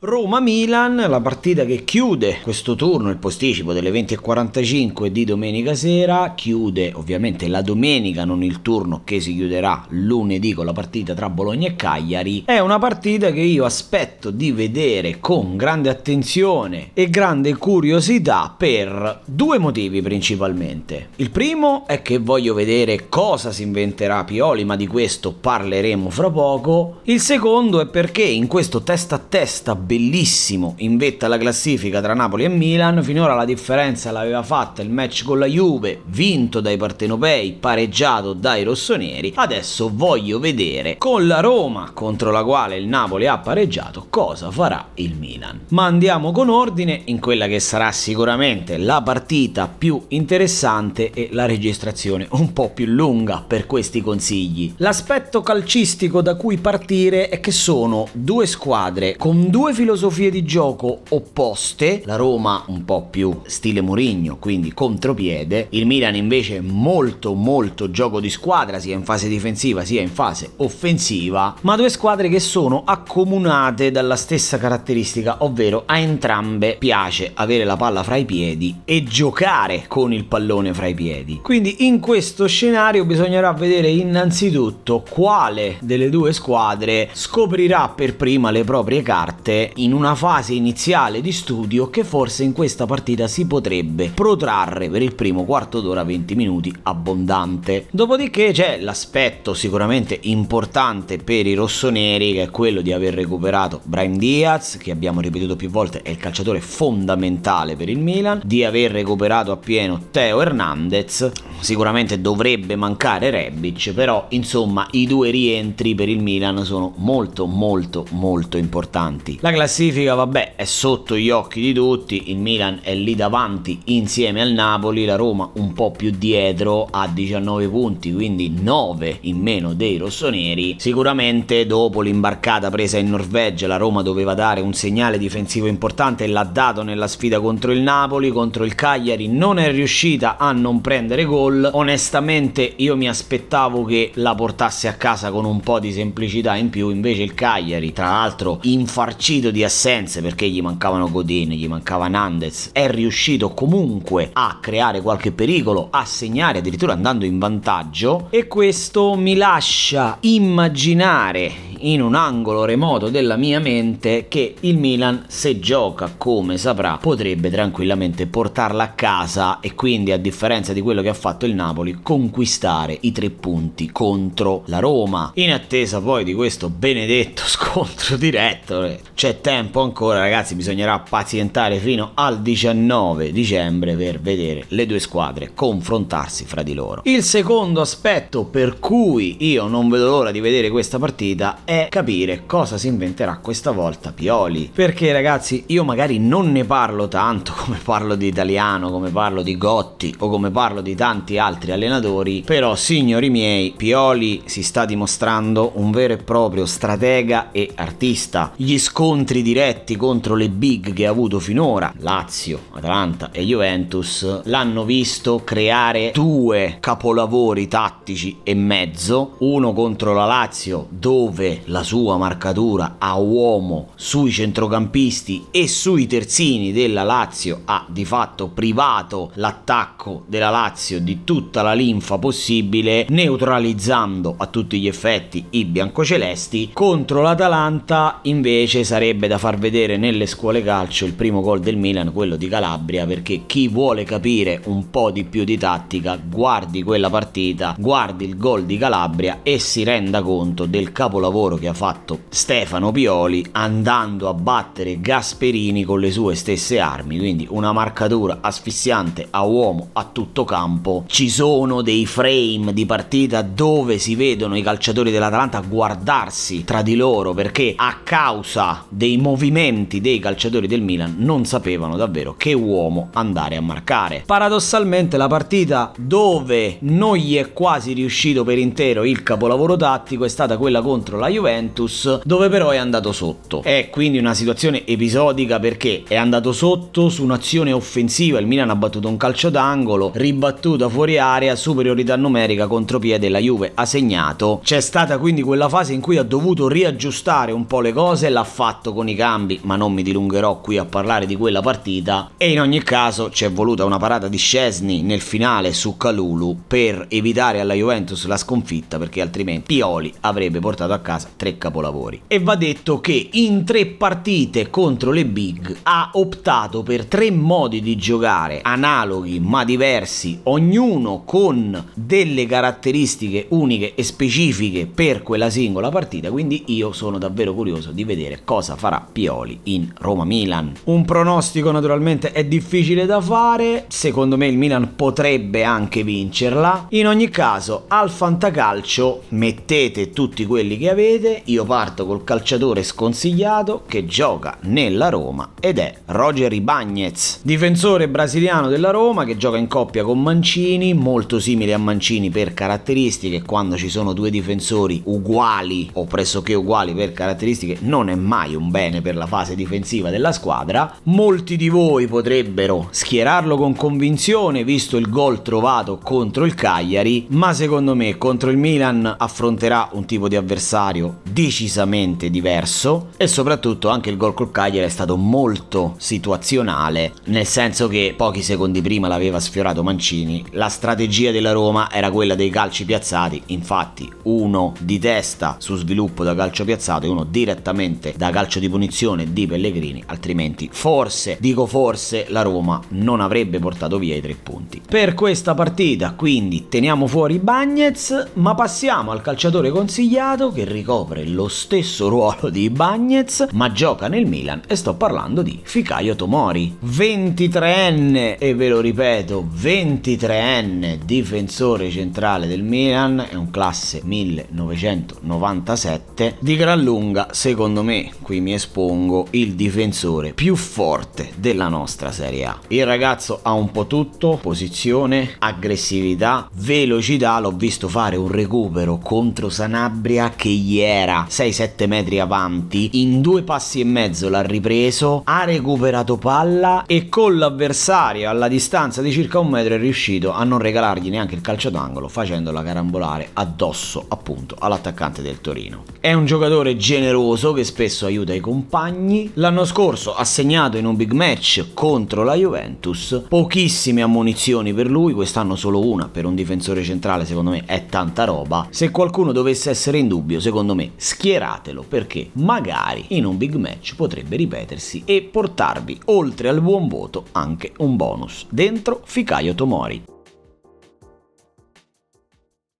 Roma-Milan, la partita che chiude questo turno, il posticipo delle 20.45 di domenica sera, chiude ovviamente la domenica, non il turno che si chiuderà lunedì con la partita tra Bologna e Cagliari. È una partita che io aspetto di vedere con grande attenzione e grande curiosità per due motivi principalmente. Il primo è che voglio vedere cosa si inventerà Pioli, ma di questo parleremo fra poco. Il secondo è perché in questo testa a testa bellissimo in vetta alla classifica tra Napoli e Milan. Finora la differenza l'aveva fatta il match con la Juve, vinto dai partenopei, pareggiato dai rossoneri. Adesso voglio vedere con la Roma, contro la quale il Napoli ha pareggiato, cosa farà il Milan. Ma andiamo con ordine in quella che sarà sicuramente la partita più interessante e la registrazione un po' più lunga per questi consigli. L'aspetto calcistico da cui partire è che sono due squadre con due filosofie di gioco opposte, la Roma un po' più stile Mourinho, quindi contropiede, il Milan invece molto molto gioco di squadra sia in fase difensiva sia in fase offensiva, ma due squadre che sono accomunate dalla stessa caratteristica, ovvero a entrambe piace avere la palla fra i piedi e giocare con il pallone fra i piedi. Quindi in questo scenario bisognerà vedere innanzitutto quale delle due squadre scoprirà per prima le proprie carte in una fase iniziale di studio che forse in questa partita si potrebbe protrarre per il primo quarto d'ora 20 minuti abbondante. Dopodiché c'è l'aspetto sicuramente importante per i rossoneri che è quello di aver recuperato Brian Diaz che abbiamo ripetuto più volte è il calciatore fondamentale per il Milan, di aver recuperato appieno Teo Hernandez, sicuramente dovrebbe mancare Rebic, però insomma i due rientri per il Milan sono molto molto molto importanti. La classifica, vabbè, è sotto gli occhi di tutti, il Milan è lì davanti insieme al Napoli, la Roma un po' più dietro a 19 punti, quindi 9 in meno dei rossoneri. Sicuramente dopo l'imbarcata presa in Norvegia, la Roma doveva dare un segnale difensivo importante e l'ha dato nella sfida contro il Napoli, contro il Cagliari non è riuscita a non prendere gol. Onestamente io mi aspettavo che la portasse a casa con un po' di semplicità in più, invece il Cagliari, tra l'altro infarcito riempito di assenze perché gli mancavano Godin, gli mancava Nandez, è riuscito comunque a creare qualche pericolo, a segnare addirittura andando in vantaggio. E questo mi lascia immaginare in un angolo remoto della mia mente che il Milan se gioca come saprà potrebbe tranquillamente portarla a casa e quindi a differenza di quello che ha fatto il Napoli conquistare i tre punti contro la Roma. In attesa poi di questo benedetto scontro diretto eh, c'è tempo ancora ragazzi bisognerà pazientare fino al 19 dicembre per vedere le due squadre confrontarsi fra di loro. Il secondo aspetto per cui io non vedo l'ora di vedere questa partita è capire cosa si inventerà questa volta Pioli. Perché ragazzi, io magari non ne parlo tanto come parlo di italiano, come parlo di Gotti o come parlo di tanti altri allenatori, però signori miei, Pioli si sta dimostrando un vero e proprio stratega e artista. Gli scontri diretti contro le big che ha avuto finora, Lazio, Atalanta e Juventus, l'hanno visto creare due capolavori tattici e mezzo, uno contro la Lazio dove la sua marcatura a uomo sui centrocampisti e sui terzini della Lazio ha di fatto privato l'attacco della Lazio di tutta la linfa possibile, neutralizzando a tutti gli effetti i biancocelesti. Contro l'Atalanta invece sarebbe da far vedere nelle scuole calcio il primo gol del Milan, quello di Calabria, perché chi vuole capire un po' di più di tattica, guardi quella partita, guardi il gol di Calabria e si renda conto del capolavoro lavoro che ha fatto Stefano Pioli andando a battere Gasperini con le sue stesse armi, quindi una marcatura asfissiante a uomo a tutto campo. Ci sono dei frame di partita dove si vedono i calciatori dell'Atalanta guardarsi tra di loro perché a causa dei movimenti dei calciatori del Milan non sapevano davvero che uomo andare a marcare. Paradossalmente la partita dove non gli è quasi riuscito per intero il capolavoro tattico è stata quella contro la Juventus Juventus, dove però è andato sotto. È quindi una situazione episodica perché è andato sotto su un'azione offensiva, il Milan ha battuto un calcio d'angolo, ribattuta fuori area, superiorità numerica, contropiede, la Juve ha segnato. C'è stata quindi quella fase in cui ha dovuto riaggiustare un po' le cose, l'ha fatto con i cambi, ma non mi dilungherò qui a parlare di quella partita. E in ogni caso c'è voluta una parata di Scesni nel finale su Calulu per evitare alla Juventus la sconfitta perché altrimenti Pioli avrebbe portato a casa tre capolavori. E va detto che in tre partite contro le big ha optato per tre modi di giocare analoghi ma diversi, ognuno con delle caratteristiche uniche e specifiche per quella singola partita, quindi io sono davvero curioso di vedere cosa farà Pioli in Roma-Milan. Un pronostico naturalmente è difficile da fare, secondo me il Milan potrebbe anche vincerla. In ogni caso, al fantacalcio mettete tutti quelli che avete, io parto col calciatore sconsigliato che gioca nella Roma ed è Roger Ibagnez, difensore brasiliano della Roma che gioca in coppia con Mancini, molto simile a Mancini per caratteristiche, quando ci sono due difensori uguali o pressoché uguali per caratteristiche non è mai un bene per la fase difensiva della squadra. Molti di voi potrebbero schierarlo con convinzione visto il gol trovato contro il Cagliari, ma secondo me contro il Milan affronterà un tipo di avversario decisamente diverso e soprattutto anche il gol col Cagliari è stato molto situazionale, nel senso che pochi secondi prima l'aveva sfiorato Mancini, la strategia della Roma era quella dei calci piazzati, infatti uno di testa su sviluppo da calcio piazzato e uno direttamente da calcio di punizione di Pellegrini, altrimenti forse, dico forse, la Roma non avrebbe portato via i tre punti. Per questa partita quindi teniamo fuori Bagnez, ma passiamo al calciatore consigliato che ricopre lo stesso ruolo di Bagnez, ma gioca nel Milan e sto parlando di Ficaio Tomori, 23enne e ve lo ripeto, 23enne difensore centrale del Milan, è un classe 1997 di gran lunga, secondo me, qui mi espongo, il difensore più forte della nostra Serie A. Il ragazzo ha un po' tutto, posizione, aggressività, velocità, l'ho visto fare un recupero contro Sanabria che gli era 6-7 metri avanti, in due passi e mezzo l'ha ripreso, ha recuperato palla e con l'avversario alla distanza di circa un metro è riuscito a non regalargli neanche il calcio d'angolo facendola carambolare addosso appunto all'attaccante del Torino. È un giocatore generoso che spesso aiuta i compagni, l'anno scorso ha segnato in un big match contro la Juventus, pochissime ammonizioni per lui, quest'anno solo una per un difensore centrale secondo me è tanta roba, se qualcuno dovesse essere in dubbio secondo me schieratelo perché magari in un big match potrebbe ripetersi e portarvi oltre al buon voto anche un bonus dentro Ficaio Tomori.